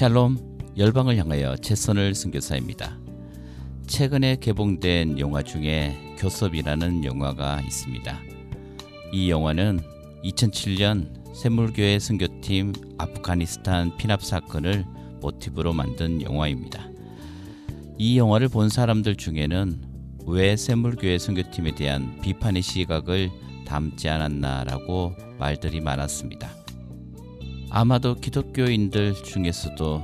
샬롬 열방을 향하여 최선을 선교사입니다. 최근에 개봉된 영화 중에 교섭이라는 영화가 있습니다. 이 영화는 2007년 샘물교회 선교팀 아프가니스탄 피납 사건을 모티브로 만든 영화입니다. 이 영화를 본 사람들 중에는 왜 샘물교회 선교팀에 대한 비판의 시각을 담지 않았나라고 말들이 많았습니다. 아마도 기독교인들 중에서도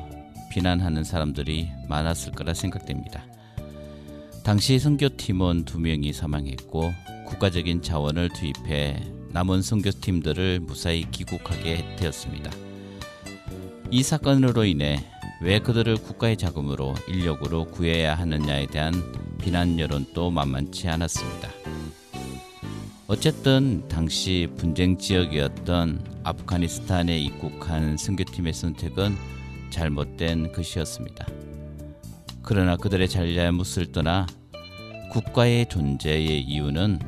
비난하는 사람들이 많았을 거라 생각됩니다. 당시 선교팀원 두 명이 사망했고 국가적인 자원을 투입해 남은 선교팀들을 무사히 귀국하게 되었습니다. 이 사건으로 인해 왜 그들을 국가의 자금으로 인력으로 구해야 하느냐에 대한 비난 여론도 만만치 않았습니다. 어쨌든 당시 분쟁 지역이었던 아프가니스탄에 입국한 선교팀의 선택은 잘못된 것이었습니다. 그러나 그들의 잘잘못을 떠나 국가의 존재의 이유는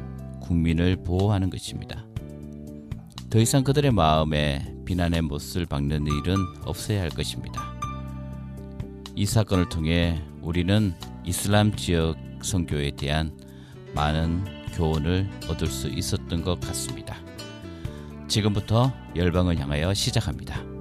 국민을 보호하는 것입니다. 더 이상 그들의 마음에 비난의 못을 박는 일은 없어야 할 것입니다. 이 사건을 통해 우리는 이슬람 지역 선교에 대한 많은 교훈을 얻을 수 있었던 것 같습니다. 지금부터 열방을 향하여 시작합니다.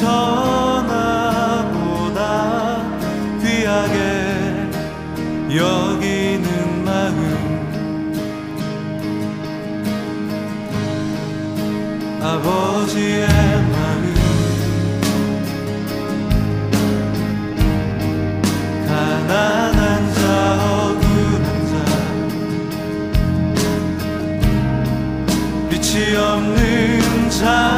천하보다 귀하게 여기는 마음. 아버지의 마음. 가난한 자 억울한 자. 빛이 없는 자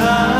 time.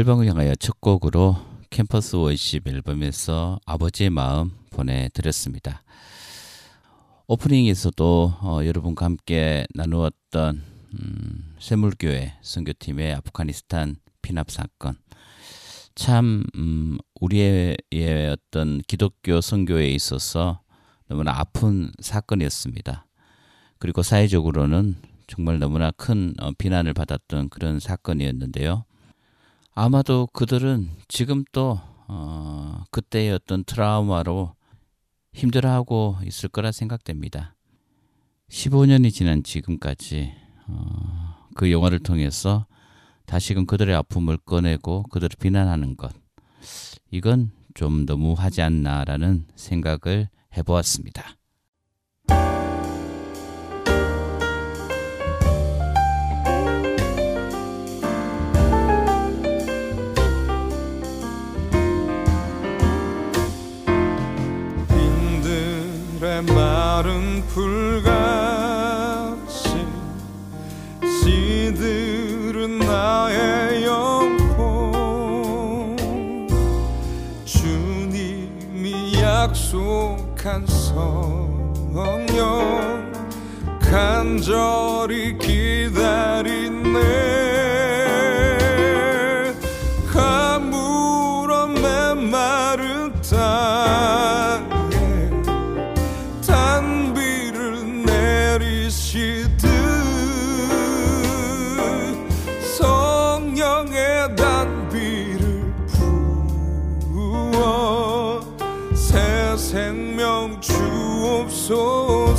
열방을 향하여 첫 곡으로 캠퍼스 워십 앨범에서 아버지의 마음 보내드렸습니다. 오프닝에서도 어, 여러분과 함께 나누었던 음, 샘물교회 선교팀의 아프가니스탄 피납 사건 참 음, 우리의 어떤 기독교 선교에 있어서 너무나 아픈 사건이었습니다. 그리고 사회적으로는 정말 너무나 큰 어, 비난을 받았던 그런 사건이었는데요. 아마도 그들은 지금 또 어, 그때의 어떤 트라우마로 힘들어하고 있을 거라 생각됩니다. 15년이 지난 지금까지 어, 그 영화를 통해서 다시금 그들의 아픔을 꺼내고 그들을 비난하는 것 이건 좀 너무하지 않나라는 생각을 해보았습니다. 빈들의 마른 풀같이 시들은 나의 영혼. 주님이 약속한 성령 간절히 기다리네 메마른 땅 주옵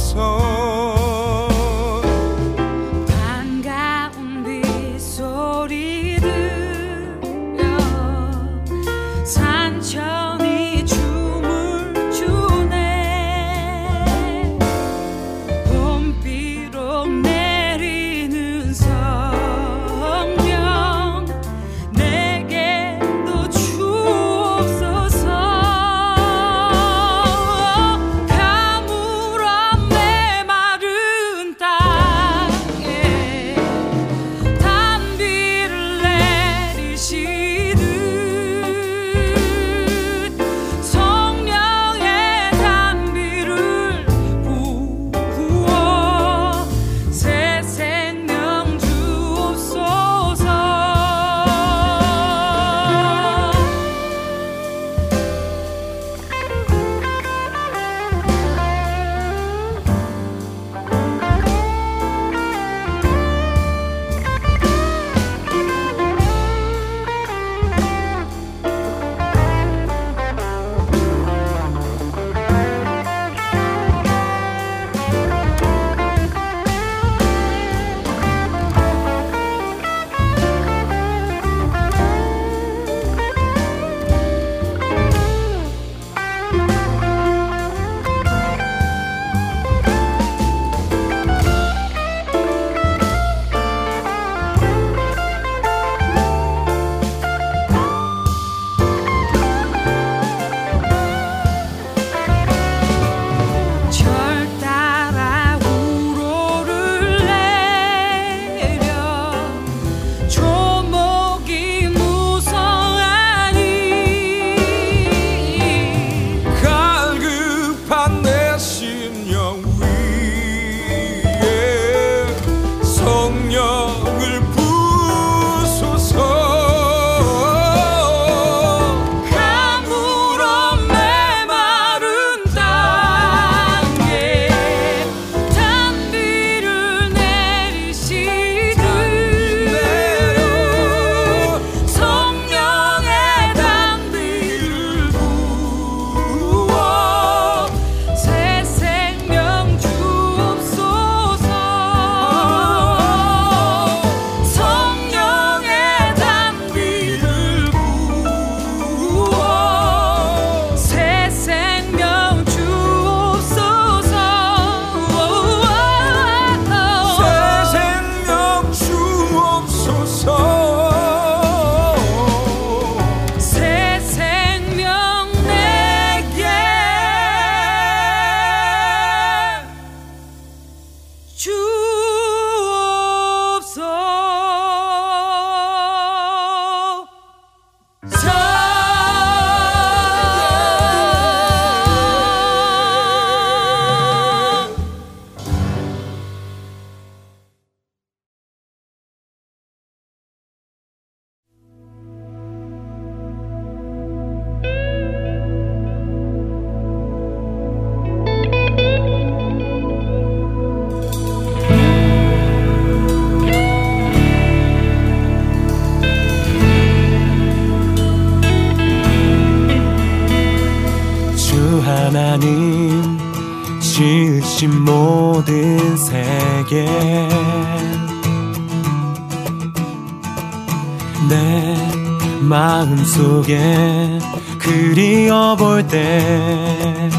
때.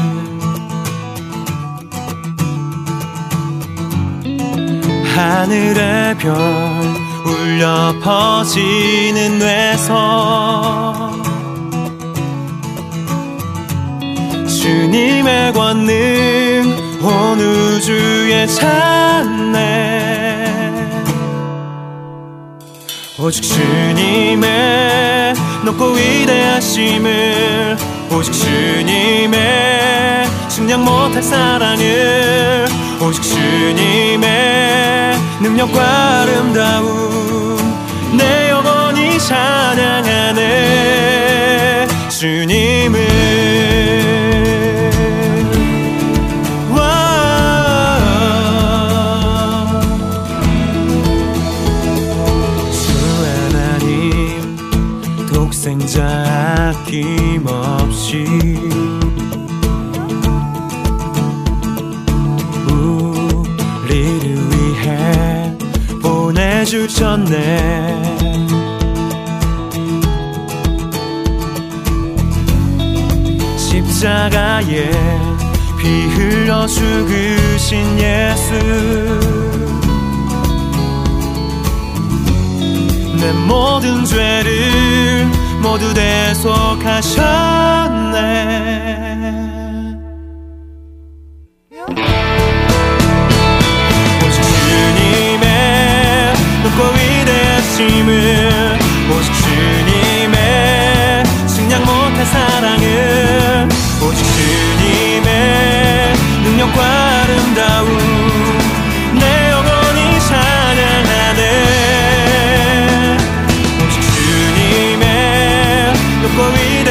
하늘의 별 울려 퍼지는 뇌서 주님의 권능 온 우주에 찬네. 오직 주님의 높고 위대하심을 오직 주님의 측량 못할 사랑을 오직 주님의 능력과 아름다움 내 영혼이 찬양하네. 주님을 없이 우리를 위해 보내주셨네. 십자가에 피 흘려 죽으신 예수. 내 모든 죄를 모두 대속하셨네 높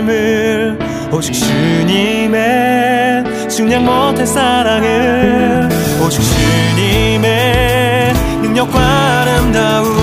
위대하심을 오직 주님의 측량 못할 사랑을 오직 주님의 능력과 아름다움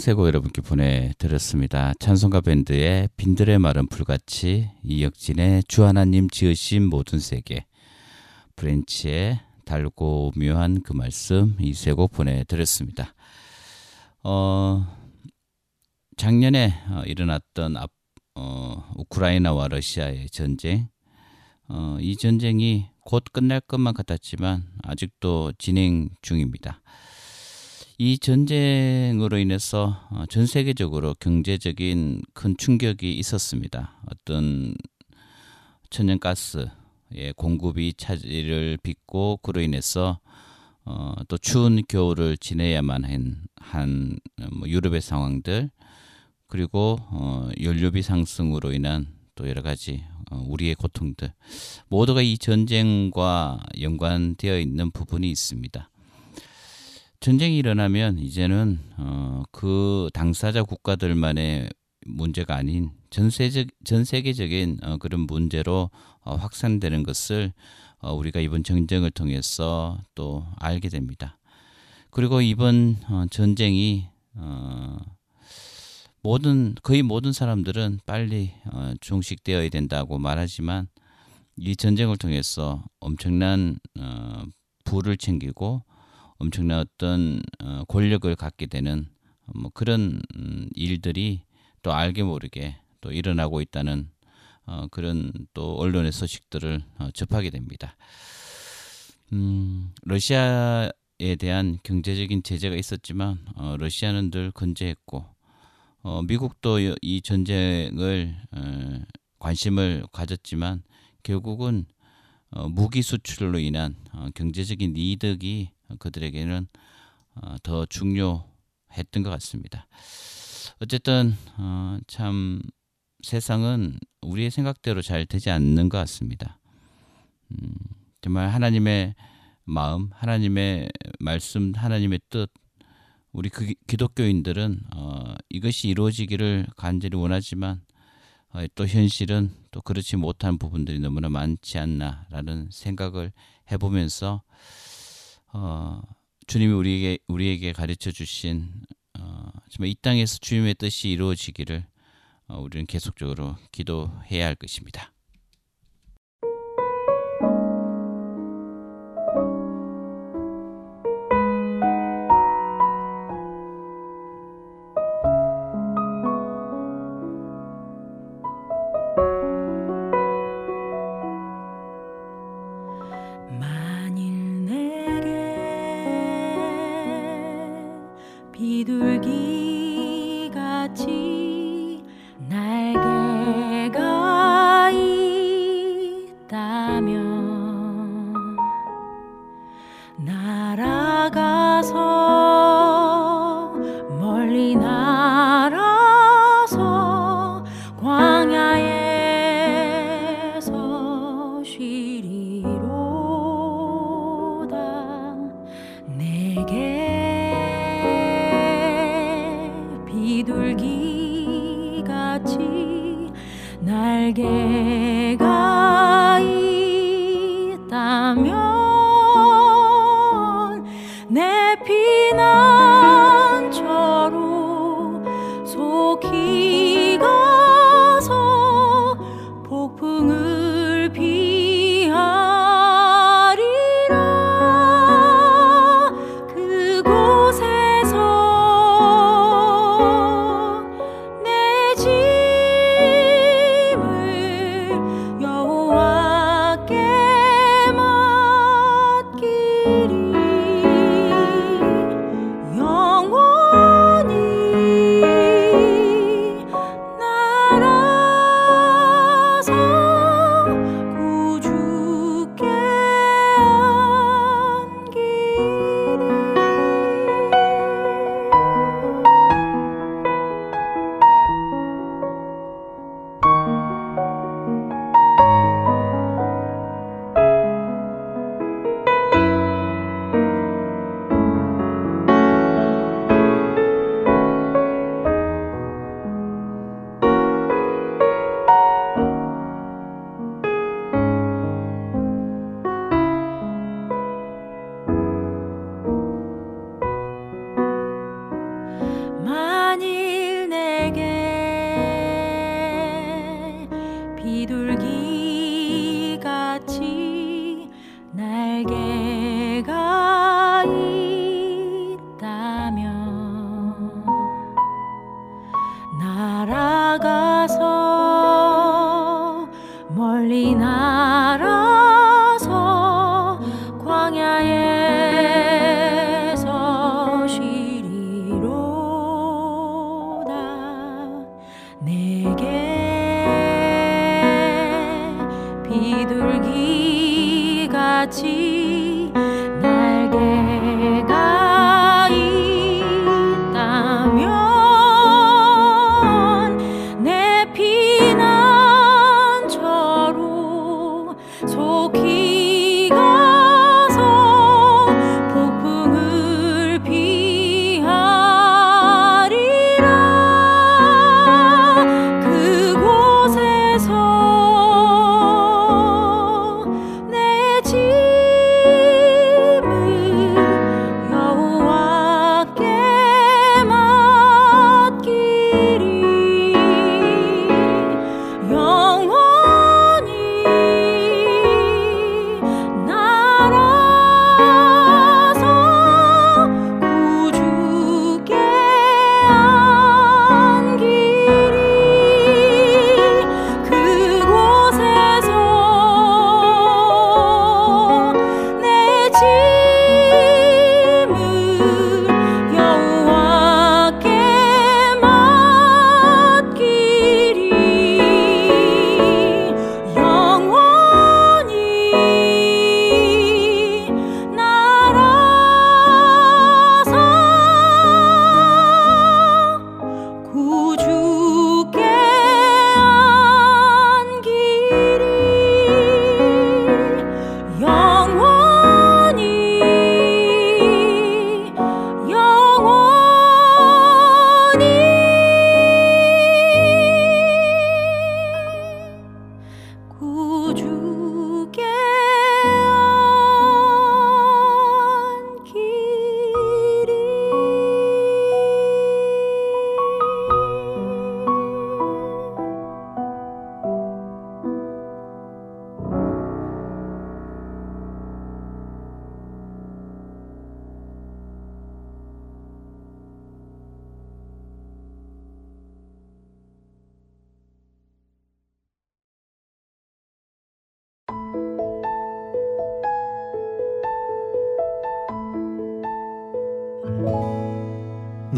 세곡 여러분께 보내드렸습니다. 찬송가 밴드의 빈들의 마른 풀같이 이혁진의 주 하나님 지으신 모든 세계 브랜치의 달고 묘한 그 말씀 이 세 곡 보내드렸습니다. 어, 작년에 어, 일어났던 앞, 어, 우크라이나와 러시아의 전쟁 어, 이 전쟁이 곧 끝날 것만 같았지만 아직도 진행 중입니다. 이 전쟁으로 인해서 어, 전 세계적으로 경제적인 큰 충격이 있었습니다. 어떤 천연가스의 공급이 차질을 빚고 그로 인해서 어, 또 추운 겨울을 지내야만 한, 한 뭐 유럽의 상황들 그리고 어, 연료비 상승으로 인한 또 여러 가지 어, 우리의 고통들 모두가 이 전쟁과 연관되어 있는 부분이 있습니다. 전쟁이 일어나면 이제는 어, 그 당사자 국가들만의 문제가 아닌 전세적 전 세계적인 어, 그런 문제로 어, 확산되는 것을 어, 우리가 이번 전쟁을 통해서 또 알게 됩니다. 그리고 이번 어, 전쟁이 어, 모든 거의 모든 사람들은 빨리 어, 종식되어야 된다고 말하지만 이 전쟁을 통해서 엄청난 어, 부를 챙기고 엄청난 어떤 어, 권력을 갖게 되는 뭐 그런 음, 일들이 또 알게 모르게 또 일어나고 있다는 어, 그런 또 언론의 소식들을 어, 접하게 됩니다. 음, 러시아에 대한 경제적인 제재가 있었지만 어, 러시아는 늘 건재했고 어, 미국도 이 전쟁을 어, 관심을 가졌지만 결국은 어, 무기 수출로 인한 어, 경제적인 이득이 그들에게는 어, 더 중요했던 것 같습니다. 어쨌든 어, 참 세상은 우리의 생각대로 잘 되지 않는 것 같습니다. 음, 정말 하나님의 마음, 하나님의 말씀, 하나님의 뜻, 우리 그 기독교인들은 어, 이것이 이루어지기를 간절히 원하지만 어, 또 현실은 또 그렇지 못한 부분들이 너무나 많지 않나라는 생각을 해보면서 어, 주님이 우리에게 우리에게 가르쳐 주신 어, 정말 이 땅에서 주님의 뜻이 이루어지기를 어, 우리는 계속적으로 기도해야 할 것입니다.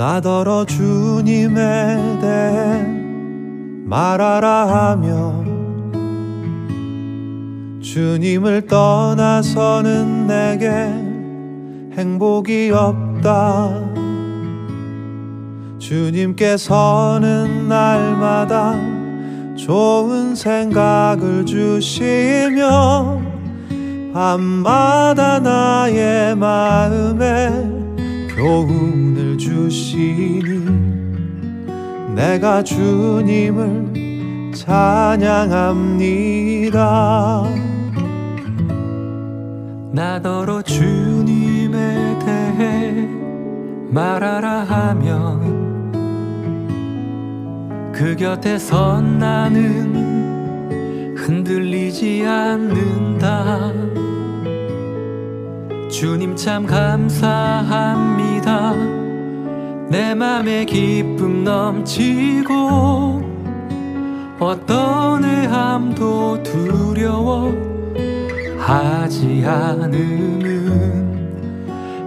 나더러 주님에 대해 말하라 하며 주님을 떠나서는 내게 행복이 없다. 주님께서는 날마다 좋은 생각을 주시며 밤마다 나의 마음에 교훈을 주시니 내가 주님을 찬양합니다. 나더러 주님에 대해 말하라 하면 그 곁에 선 나는 흔들리지 않는다 주님 참 감사합니다 내 맘에 기쁨 넘치고 어떤 애함도 두려워 하지 않음은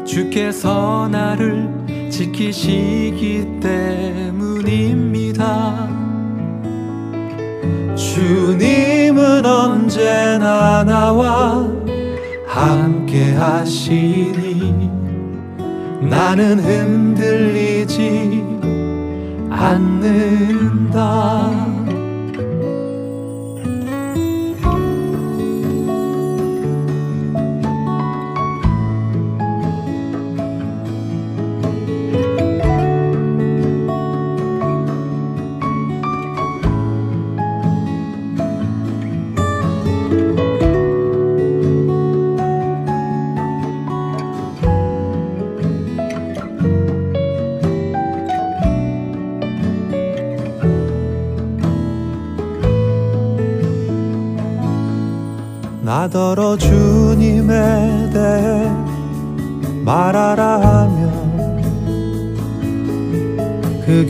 주께서 나를 지키시기 때문입니다. 주님은 언제나 나와 함께 하시니 나는 흔들리지 않는다.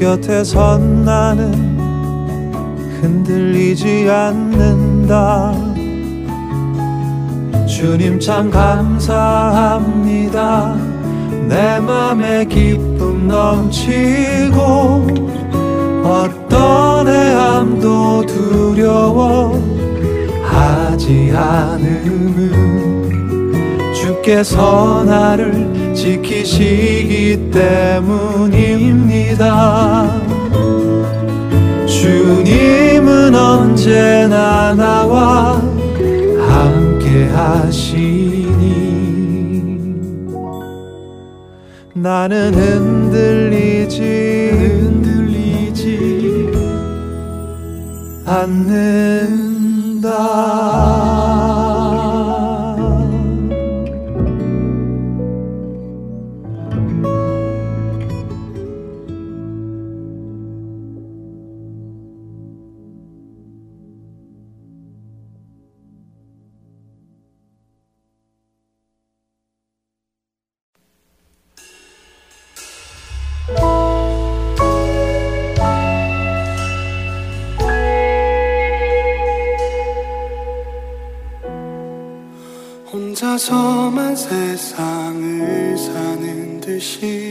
곁에선 나는 흔들리지 않는다. 주님 참 감사합니다. 내 맘에 기쁨 넘치고 어떤 해함도 두려워하지 않음은 주께서 나를 지키시기 때문입니다. 주님은 언제나 나와 함께 하시니 나는 흔들리지 흔들리지 않는다. 혼자서만 세상을 사는 듯이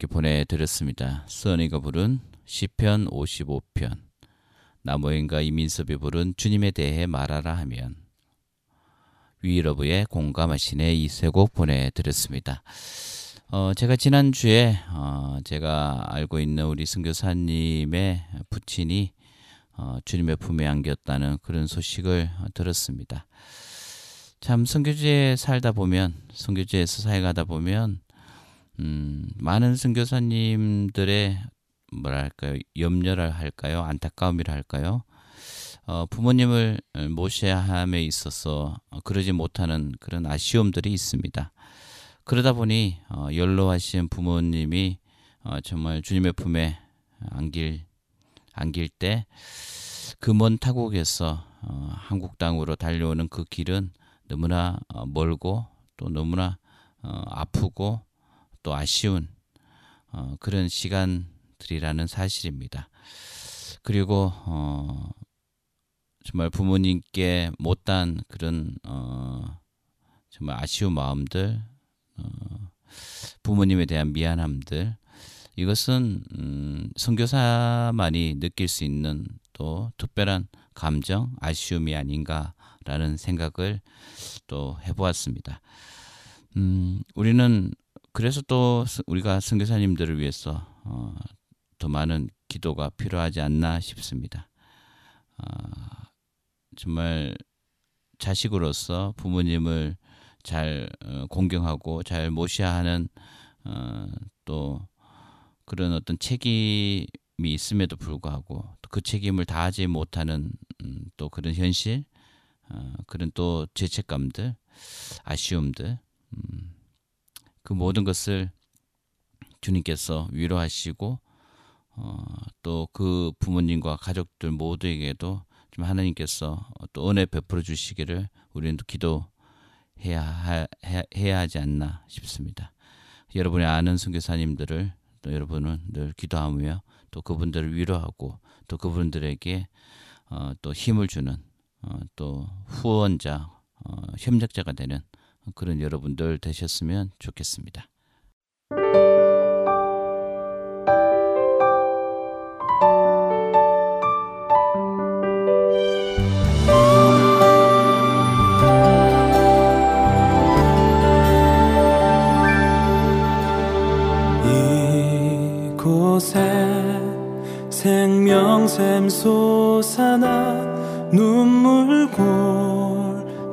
여러분께 보내드렸습니다. 써니가 부른 시편 55편 나무인과 이민섭이 부른 주님에 대해 말하라 하면 위러브의 공감하시네 이세 곡 보내드렸습니다. 어, 제가 지난주에 어, 제가 알고 있는 우리 선교사님의 부친이 어, 주님의 품에 안겼다는 그런 소식을 들었습니다. 참 선교지에 살다 보면 선교지에서 살아가다 보면 음, 많은 선교사님들의 뭐랄까요? 염려를 할까요? 안타까움이라 할까요? 어, 부모님을 모셔야 함에 있어서 그러지 못하는 그런 아쉬움들이 있습니다. 그러다 보니 어, 연로하신 부모님이 어, 정말 주님의 품에 안길 안길 때 그 먼 타국에서 어, 한국 땅으로 달려오는 그 길은 너무나 어, 멀고 또 너무나 어, 아프고 또 아쉬운 어, 그런 시간들이라는 사실입니다. 그리고 어, 정말 부모님께 못한 그런 어, 정말 아쉬운 마음들, 어, 부모님에 대한 미안함들 이것은 음, 선교사만이 느낄 수 있는 또 특별한 감정, 아쉬움이 아닌가라는 생각을 또 해보았습니다. 음, 우리는 그래서 또 우리가 선교사님들을 위해서 어, 더 많은 기도가 필요하지 않나 싶습니다. 어, 정말 자식으로서 부모님을 잘 어, 공경하고 잘 모셔야 하는 어, 또 그런 어떤 책임이 있음에도 불구하고 그 책임을 다하지 못하는 음, 또 그런 현실, 어, 그런 또 죄책감들, 아쉬움들, 음, 그 모든 것을 주님께서 위로하시고 어, 또 그 부모님과 가족들 모두에게도 좀 하나님께서 또 은혜 베풀어 주시기를 우리는 또 기도해야 하, 해야 하지 않나 싶습니다. 여러분의 아는 선교사님들을 또 여러분은 늘 기도하며 또 그분들을 위로하고 또 그분들에게 어, 또 힘을 주는 어, 또 후원자, 어, 협력자가 되는 그런 여러분들 되셨으면 좋겠습니다. 이곳에 생명샘 솟아나 눈물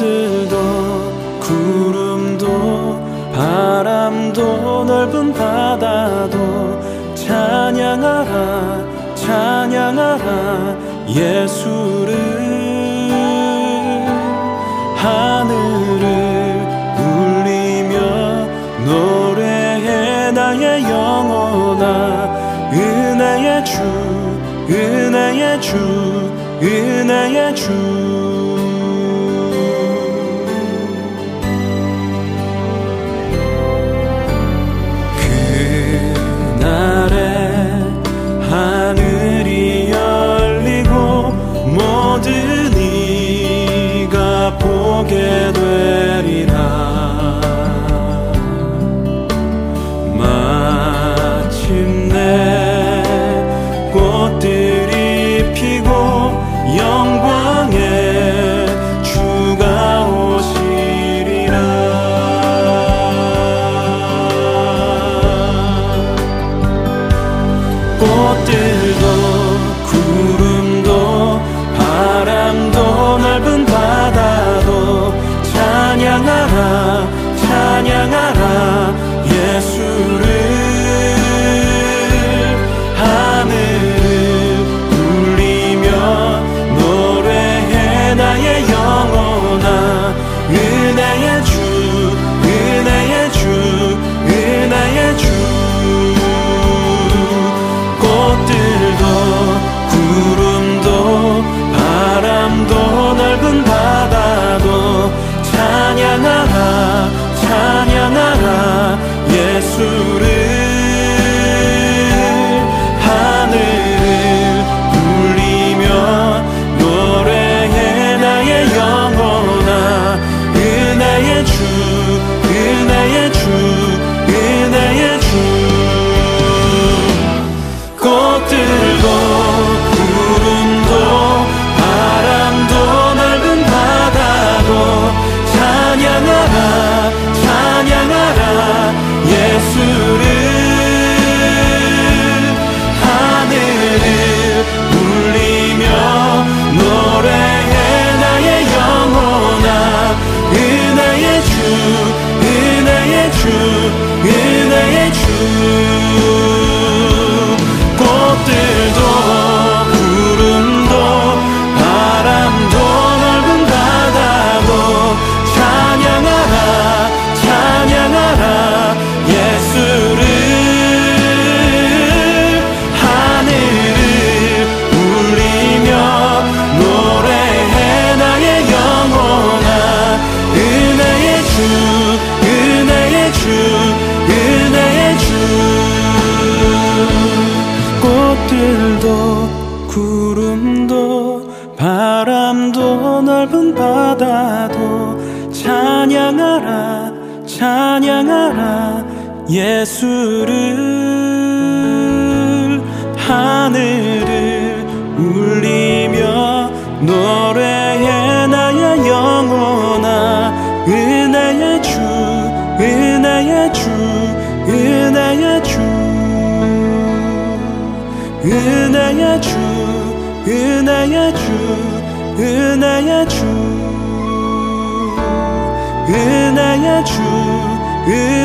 꽃들도 구름도 바람도 넓은 바다도 찬양하라 찬양하라 예수를. 하늘을 울리며 노래해 나의 영혼아. 은혜의 주 은혜의 주 은혜의 주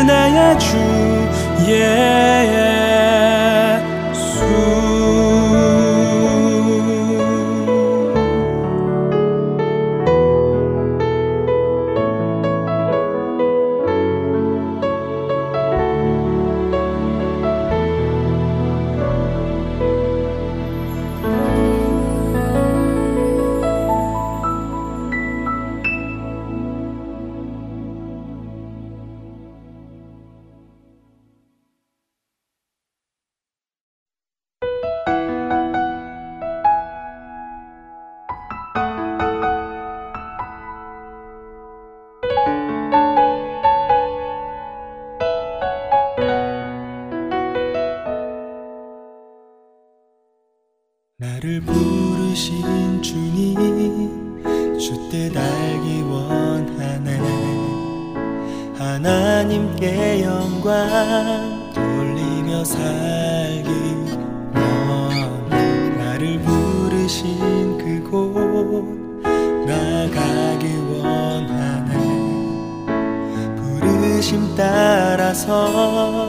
은하야 주 나를 부르신 주님 주때 달기 원하네. 하나님께 영광 돌리며 살기 원해. 나를 부르신 그곳 나가기 원하네. 부르심 따라서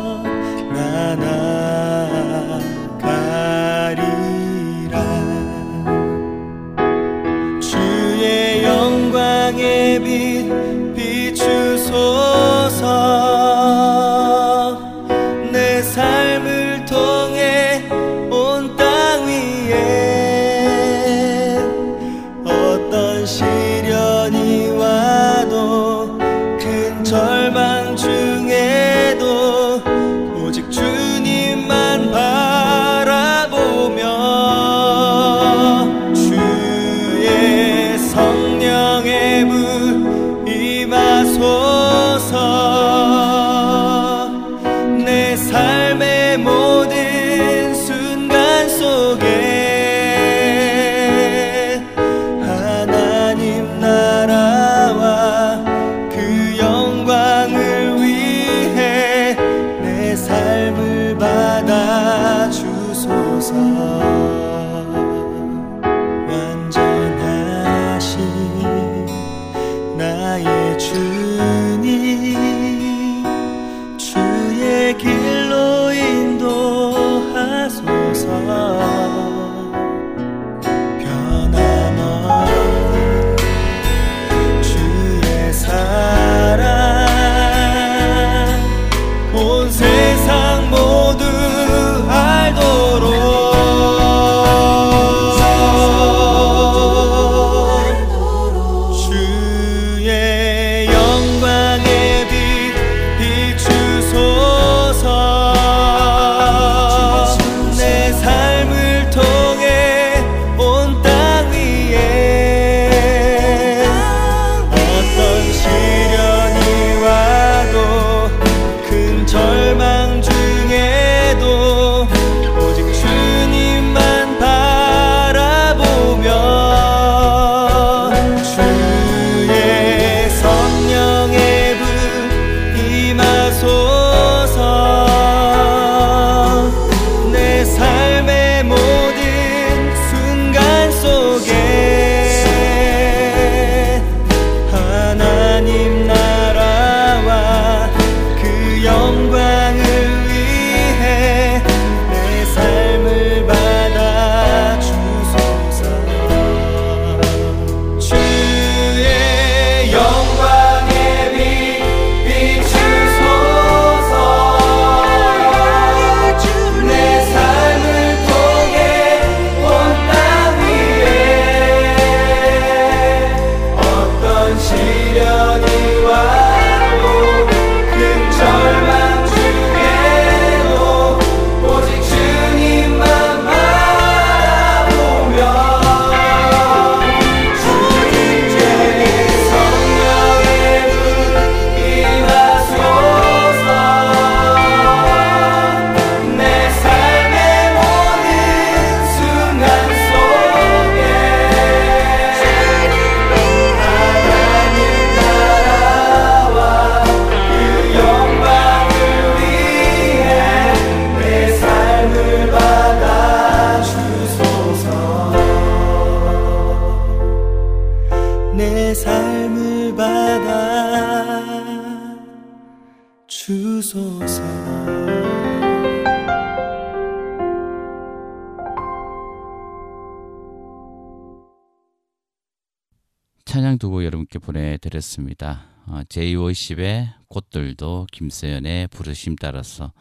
보내드렸습니다. 어, 제250의 꽃들도 김세연의 부르심 따라서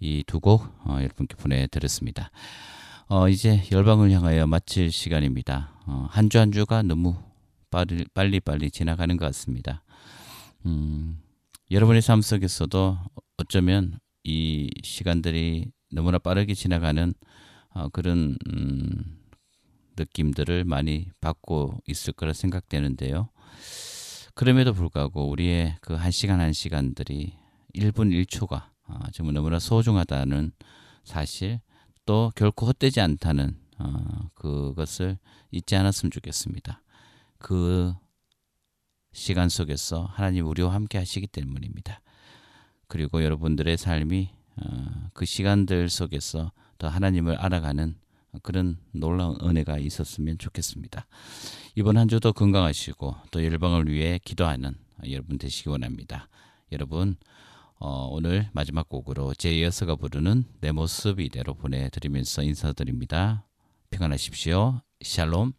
이 두 곡 어, 여러분께 보내드렸습니다. 어, 이제 열방을 향하여 마칠 시간입니다. 어, 한주 한 주가 너무 빨리 빨리, 빨리 지나가는 것 같습니다. 음, 여러분의 삶 속에서도 어쩌면 이 시간들이 너무나 빠르게 지나가는 어, 그런 음, 느낌들을 많이 받고 있을 거라 생각되는데요. 그럼에도 불구하고 우리의 그 한 시간 한 시간들이 1분 1초가 아, 정말 너무나 소중하다는 사실 또 결코 헛되지 않다는 어, 그것을 잊지 않았으면 좋겠습니다. 그 시간 속에서 하나님 우리와 함께 하시기 때문입니다. 그리고 여러분들의 삶이 어, 그 시간들 속에서 더 하나님을 알아가는 그런 놀라운 은혜가 있었으면 좋겠습니다. 이번 한 주도 건강하시고 또 열방을 위해 기도하는 여러분 되시기 원합니다. 여러분 어, 오늘 마지막 곡으로 제이어서가 부르는 내 모습 이대로 보내드리면서 인사드립니다. 평안하십시오. 샬롬.